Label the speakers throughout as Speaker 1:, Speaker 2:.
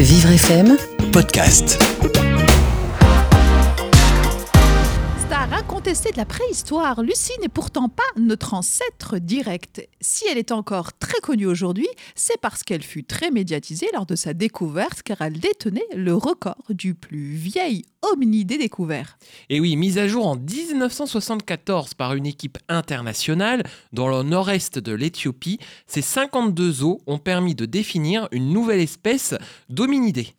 Speaker 1: Vivre FM Podcast.
Speaker 2: Star incontestée de la préhistoire, Lucie n'est pourtant pas notre ancêtre direct. Si elle est encore très connue aujourd'hui, c'est parce qu'elle fut très médiatisée lors de sa découverte car elle détenait le record du plus vieil hominidé découvert.
Speaker 3: Et oui, mise à jour en 1974 par une équipe internationale dans le nord-est de l'Éthiopie, ces 52 os ont permis de définir une nouvelle espèce d'hominidé.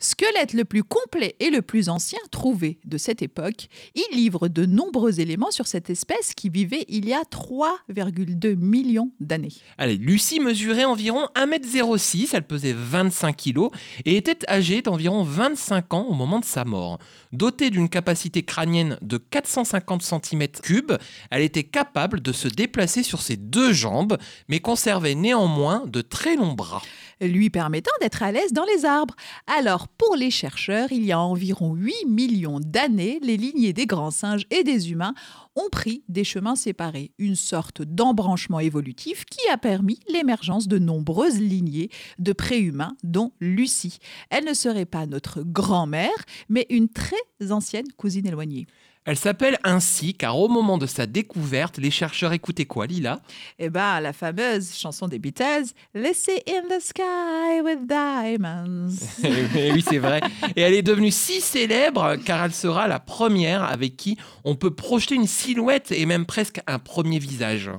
Speaker 2: Squelette le plus complet et le plus ancien trouvé de cette époque, il livre de nombreux éléments sur cette espèce qui vivait il y a 3,2 millions d'années.
Speaker 3: Allez, Lucie mesurait environ 1m06, elle pesait 25 kg et était âgée d'environ 25 ans au moment de sa mort. Dotée d'une capacité crânienne de 450 cm3, elle était capable de se déplacer sur ses deux jambes, mais conservait néanmoins de très longs bras.
Speaker 2: lui permettant d'être à l'aise dans les arbres. Alors, pour les chercheurs, il y a environ 8 millions d'années, les lignées des grands singes et des humains ont pris des chemins séparés, une sorte d'embranchement évolutif qui a permis l'émergence de nombreuses lignées de préhumains, dont Lucie. Elle ne serait pas notre grand-mère, mais une très ancienne cousine éloignée.
Speaker 3: Elle s'appelle ainsi car au moment de sa découverte, les chercheurs écoutaient quoi, Lila?
Speaker 2: Eh ben, la fameuse chanson des Beatles, Laissez in the sky with diamonds.
Speaker 3: Eh oui, c'est vrai. Et elle est devenue si célèbre car elle sera la première avec qui on peut projeter une silhouette et même presque un premier visage.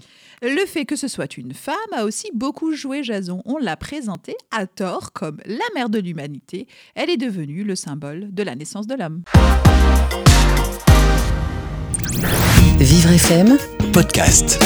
Speaker 2: Le fait que ce soit une femme a aussi beaucoup joué Jason. On l'a présentée à tort comme la mère de l'humanité. Elle est devenue le symbole de la naissance de l'homme.
Speaker 1: Vivre FM Podcast.